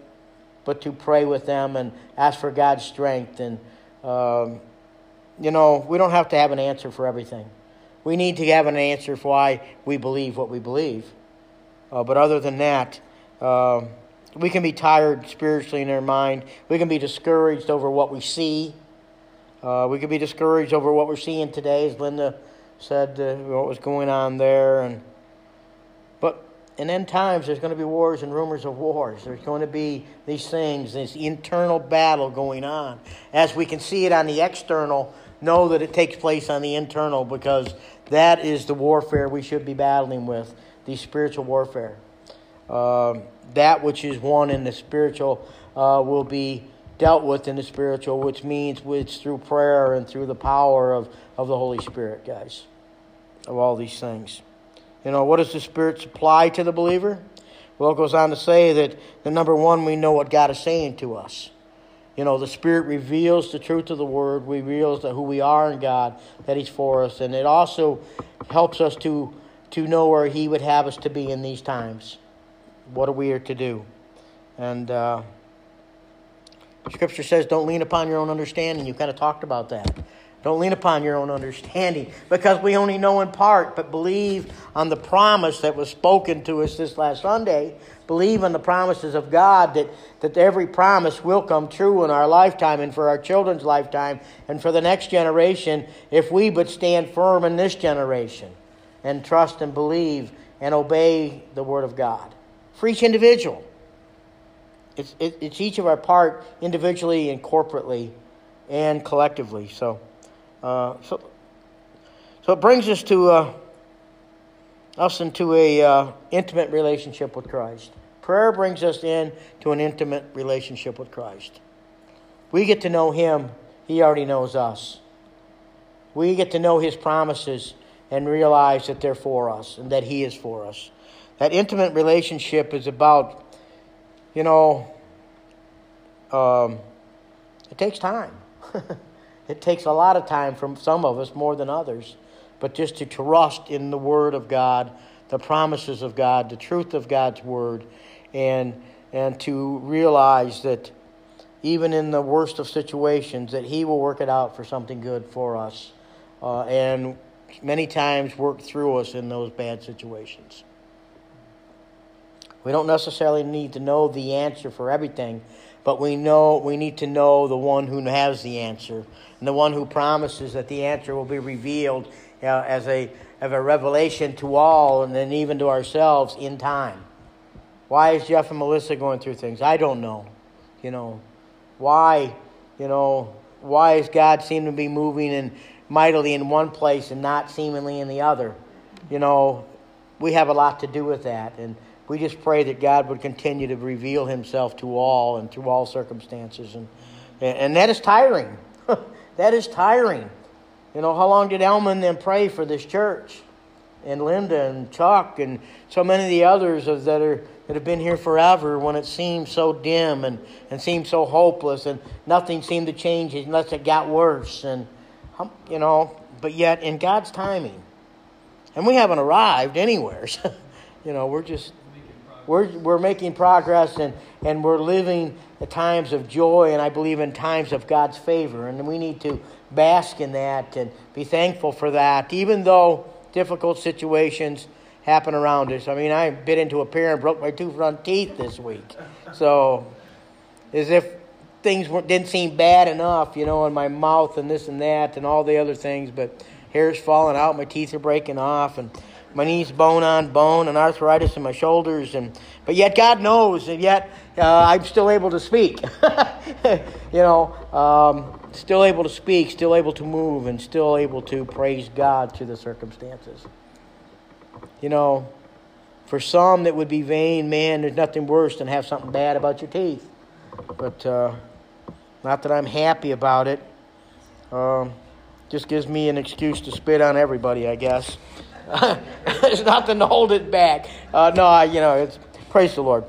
but to pray with them and ask for God's strength. And, um, you know, we don't have to have an answer for everything. We need to have an answer for why we believe what we believe. Uh, but other than that, uh, we can be tired spiritually in our mind. We can be discouraged over what we see. Uh, we can be discouraged over what we're seeing today, as Linda said, uh, what was going on there. And but in end times, there's going to be wars and rumors of wars. There's going to be these things, this internal battle going on. As we can see it on the external, know that it takes place on the internal because that is the warfare we should be battling with, the spiritual warfare. Um, that which is one in the spiritual uh, will be dealt with in the spiritual, which means it's through prayer and through the power of, of the Holy Spirit, guys, of all these things. You know, what does the Spirit supply to the believer? Well, it goes on to say that the number one, we know what God is saying to us. You know, the Spirit reveals the truth of the Word, reveals that who we are in God, that He's for us, and it also helps us to to know where He would have us to be in these times. What are we are to do? And uh, Scripture says, "Don't lean upon your own understanding." You kind of talked about that. Don't lean upon your own understanding because we only know in part, but believe on the promise that was spoken to us this last Sunday. Believe in the promises of God that, that every promise will come true in our lifetime and for our children's lifetime and for the next generation if we but stand firm in this generation and trust and believe and obey the Word of God. For each individual, it's, it, it's each of our part individually and corporately and collectively. So. Uh, so, so it brings us to uh, us into a uh, intimate relationship with Christ. Prayer brings us in to an intimate relationship with Christ. We get to know Him; He already knows us. We get to know His promises and realize that they're for us and that He is for us. That intimate relationship is about, you know, um, it takes time. It takes a lot of time from some of us more than others, but just to trust in the Word of God, the promises of God, the truth of God's Word, and and to realize that even in the worst of situations, that He will work it out for something good for us, uh, and many times work through us in those bad situations. We don't necessarily need to know the answer for everything, but we know we need to know the one who has the answer and the one who promises that the answer will be revealed uh, as a of a revelation to all and then even to ourselves in time. Why is Jeff and Melissa going through things? I don't know. You know, why, you know, why is God seem to be moving and mightily in one place and not seemingly in the other? You know, we have a lot to do with that and we just pray that God would continue to reveal himself to all and through all circumstances and and that is tiring. that is tiring. You know, how long did Elman then pray for this church? And Linda and Chuck and so many of the others that are that have been here forever when it seemed so dim and, and seemed so hopeless and nothing seemed to change unless it got worse and um, you know, but yet in God's timing. And we haven't arrived anywhere. you know, we're just we're, we're making progress and, and we're living at times of joy and I believe in times of God's favor. And we need to bask in that and be thankful for that, even though difficult situations happen around us. I mean, I bit into a pear and broke my two front teeth this week. So, as if things didn't seem bad enough, you know, in my mouth and this and that and all the other things, but hair's falling out, my teeth are breaking off, and my knees bone on bone and arthritis in my shoulders and but yet god knows and yet uh, i'm still able to speak. You know um, still able to speak still able to move and still able to praise god through the circumstances. You know for some that would be vain man there's nothing worse than have something bad about your teeth. But uh, not that i'm happy about it. Um, just gives me an excuse to spit on everybody i guess There's nothing to hold it back. Uh, no, I, you know, it's praise the Lord.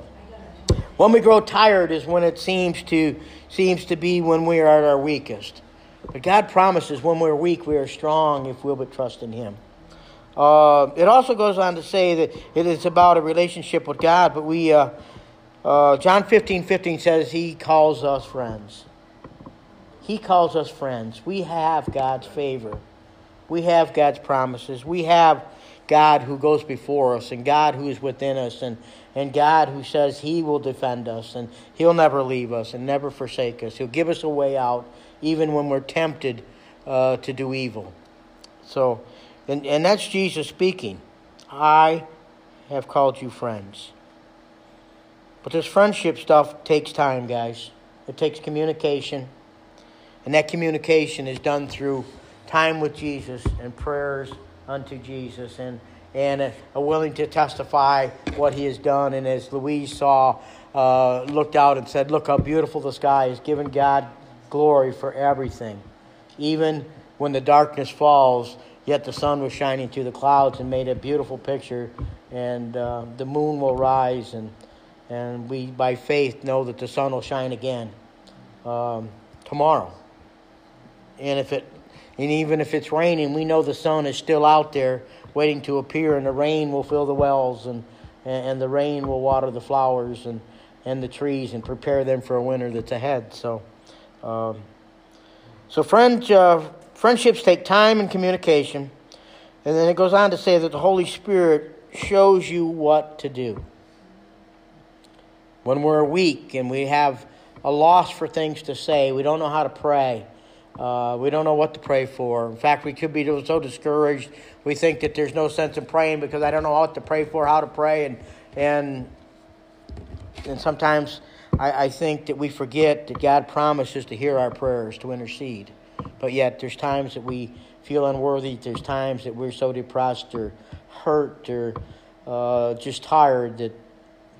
When we grow tired is when it seems to seems to be when we are at our weakest. But God promises when we're weak, we are strong if we'll but trust in Him. Uh, it also goes on to say that it is about a relationship with God, but we, uh, uh, John 15 15 says He calls us friends. He calls us friends. We have God's favor. We have God's promises. We have God who goes before us and God who is within us and, and God who says He will defend us and He'll never leave us and never forsake us. He'll give us a way out even when we're tempted uh, to do evil. So, and, and that's Jesus speaking. I have called you friends. But this friendship stuff takes time, guys. It takes communication. And that communication is done through time with Jesus and prayers unto Jesus and and are willing to testify what he has done. And as Louise saw, uh, looked out and said, "Look how beautiful the sky is, giving God glory for everything, even when the darkness falls." Yet the sun was shining through the clouds and made a beautiful picture, and uh, the moon will rise, and and we by faith know that the sun will shine again um, tomorrow. And if it and even if it's raining, we know the sun is still out there waiting to appear, and the rain will fill the wells, and, and the rain will water the flowers and, and the trees and prepare them for a winter that's ahead. So, um, so friend, uh, friendships take time and communication. And then it goes on to say that the Holy Spirit shows you what to do. When we're weak and we have a loss for things to say, we don't know how to pray. Uh, we don't know what to pray for. In fact, we could be so discouraged. We think that there's no sense in praying because I don't know what to pray for, how to pray, and and and sometimes I, I think that we forget that God promises to hear our prayers, to intercede. But yet, there's times that we feel unworthy. There's times that we're so depressed or hurt or uh, just tired that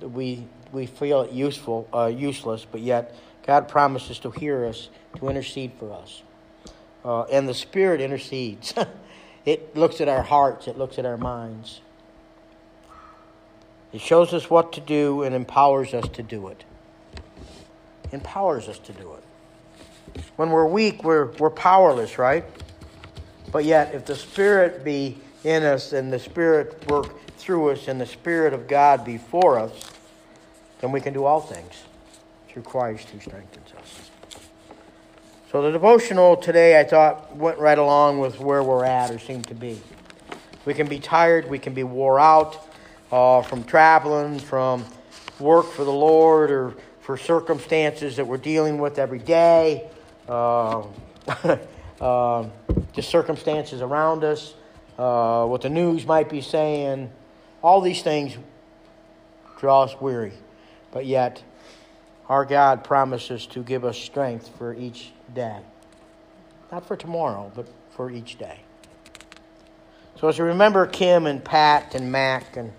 we we feel useful, uh, useless. But yet, God promises to hear us, to intercede for us. Uh, and the Spirit intercedes. it looks at our hearts, it looks at our minds. It shows us what to do and empowers us to do it. Empowers us to do it. When we're weak, we're, we're powerless, right? But yet, if the Spirit be in us and the Spirit work through us and the Spirit of God be for us, then we can do all things through Christ who strengthens us. So the devotional today, I thought, went right along with where we're at or seemed to be. We can be tired, we can be wore out uh, from traveling, from work for the Lord, or for circumstances that we're dealing with every day, uh, uh, just circumstances around us, uh, what the news might be saying. All these things draw us weary, but yet our God promises to give us strength for each day. Not for tomorrow, but for each day. So as you remember Kim and Pat and Mac and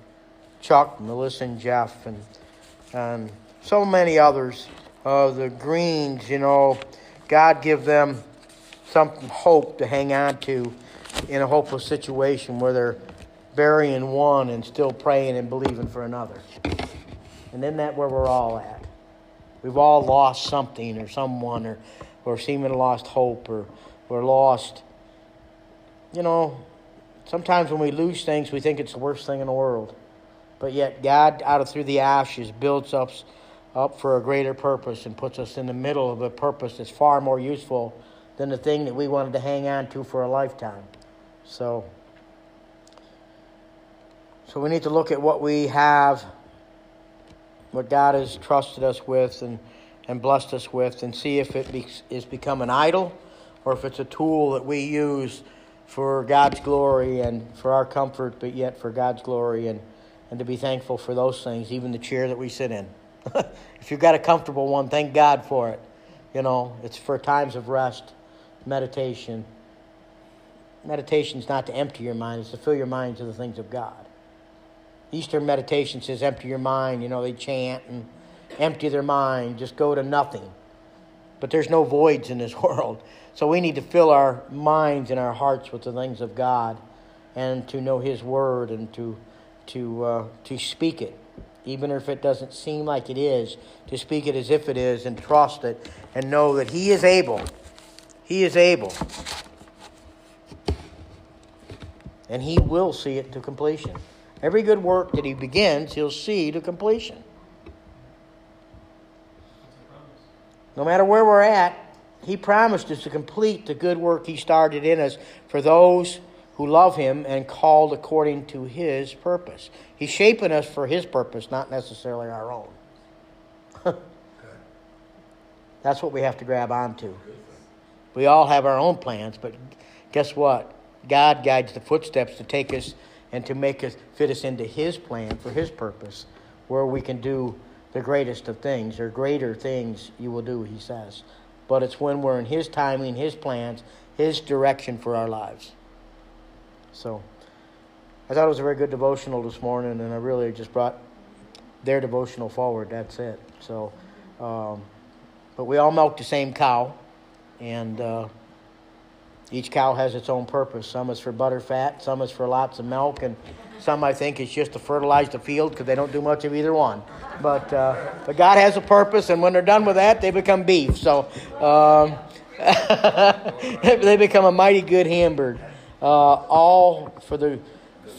Chuck, Melissa and Jeff, and, and so many others, uh, the Greens, you know, God give them some hope to hang on to in a hopeless situation where they're burying one and still praying and believing for another. And isn't that where we're all at? We've all lost something or someone or, or seemingly lost hope or we're lost. You know, sometimes when we lose things, we think it's the worst thing in the world. But yet, God, out of through the ashes, builds us up for a greater purpose and puts us in the middle of a purpose that's far more useful than the thing that we wanted to hang on to for a lifetime. So, so we need to look at what we have, what God has trusted us with and, and blessed us with, and see if it be, is become an idol or if it's a tool that we use for God's glory and for our comfort, but yet for God's glory and, and to be thankful for those things, even the chair that we sit in. if you've got a comfortable one, thank God for it. You know, it's for times of rest, meditation. Meditation is not to empty your mind, it's to fill your mind to the things of God. Eastern meditation says empty your mind. You know, they chant and empty their mind, just go to nothing. But there's no voids in this world. So we need to fill our minds and our hearts with the things of God and to know His Word and to, to, uh, to speak it, even if it doesn't seem like it is, to speak it as if it is and trust it and know that He is able. He is able. And He will see it to completion. Every good work that He begins, He'll see to completion. No matter where we're at, He promised us to complete the good work He started in us for those who love Him and called according to His purpose. He's shaping us for His purpose, not necessarily our own. That's what we have to grab onto. We all have our own plans, but guess what? God guides the footsteps to take us and to make us fit us into His plan for His purpose, where we can do the greatest of things, or greater things you will do, He says. But it's when we're in His timing, His plans, His direction for our lives. So, I thought it was a very good devotional this morning, and I really just brought their devotional forward. That's it. So, um, but we all milk the same cow, and uh, each cow has its own purpose. Some is for butter fat, some is for lots of milk, and some I think is just to fertilize the field because they don't do much of either one. But uh, but God has a purpose, and when they're done with that, they become beef. So um, they become a mighty good hamburger. Uh, all for the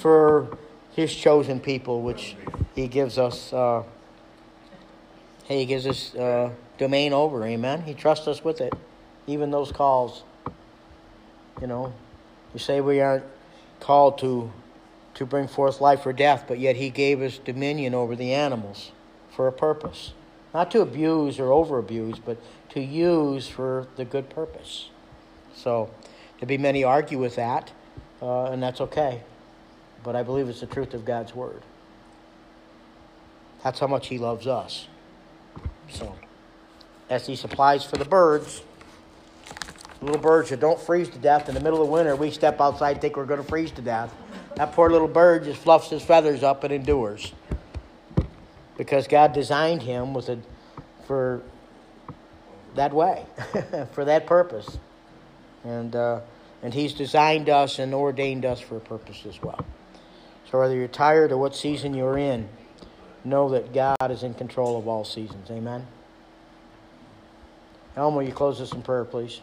for His chosen people, which He gives us. Uh, he gives us uh, domain over. Amen. He trusts us with it, even those calls. You know, you say we aren't called to to bring forth life or death, but yet He gave us dominion over the animals for a purpose, not to abuse or over abuse, but to use for the good purpose. So, there'll be many argue with that, uh, and that's okay. But I believe it's the truth of God's word. That's how much He loves us. So, as He supplies for the birds, little birds that don't freeze to death in the middle of winter, we step outside think we're going to freeze to death. That poor little bird just fluffs his feathers up and endures. Because God designed him with a, for that way, for that purpose. And, uh, and He's designed us and ordained us for a purpose as well. So whether you're tired or what season you're in, know that God is in control of all seasons. Amen. Elmo, you close us in prayer, please.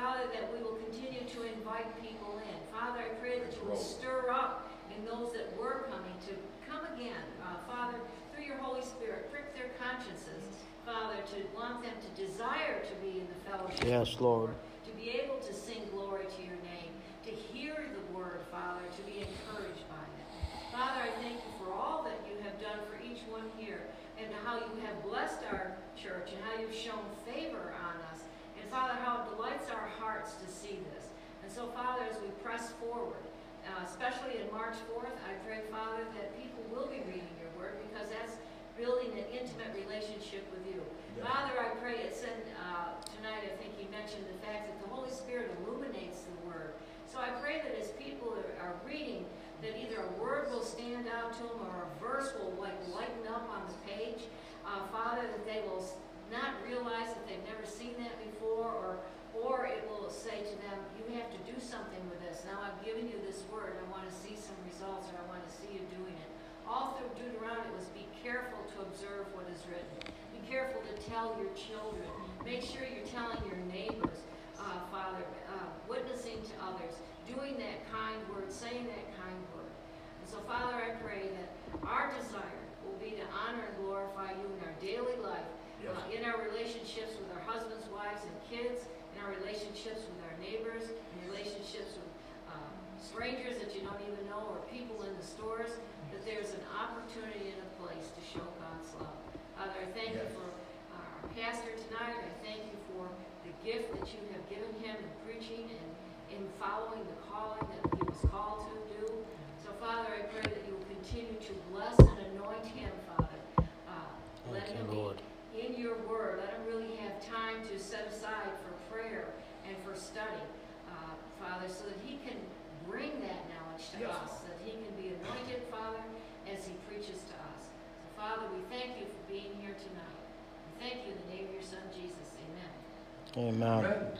Pray that we won't settle for that. Father, that we will continue to invite people in. Father, I pray that you will stir up in those that were coming to come again. Uh, Father, through your Holy Spirit, prick their consciences, Father, to want them to desire to be in the fellowship. Yes, Lord. To be able to sing glory to your name, to hear the word, Father, to be encouraged by it. Father, I thank you for all that you have done for each one here and how you have blessed our church and how you've shown favor on us. Father, how it delights our hearts to see this. And so, Father, as we press forward, uh, especially in March 4th, I pray, Father, that people will be reading your word because that's building an intimate relationship with you. Father, I pray it's in, uh, tonight, I think you mentioned the fact that the Holy Spirit illuminates the word. So I pray that as people are, are reading, that either a word will stand out to them or a verse will like lighten up on the page. Uh, Father, that they will not realize that they've never seen that before, or or it will say to them, you have to do something with this. Now I've given you this word. I want to see some results, or I want to see you doing it. All through Deuteronomy was be careful to observe what is written. Be careful to tell your children. Make sure you're telling your neighbors, uh, Father, uh, witnessing to others, doing that kind word, saying that kind word. And so, Father, I pray that our desire will be to honor and glorify you in our daily life. Uh, in our relationships with our husbands, wives, and kids, in our relationships with our neighbors, in relationships with um, strangers that you don't even know, or people in the stores, that there's an opportunity and a place to show God's love. Father, I thank you for our pastor tonight. I thank you for the gift that you have given him in preaching and in following the calling that he was called to do. So, Father, I pray that you will continue to bless and anoint him, Father. Uh, let Thank him you, be Lord. In your word. Let him really have time to set aside for prayer and for study, uh, Father, so that he can bring that knowledge to Yes. us, that he can be anointed, Father, as he preaches to us. So, Father, we thank you for being here tonight. We thank you in the name of your Son, Jesus. Amen. Amen. Amen.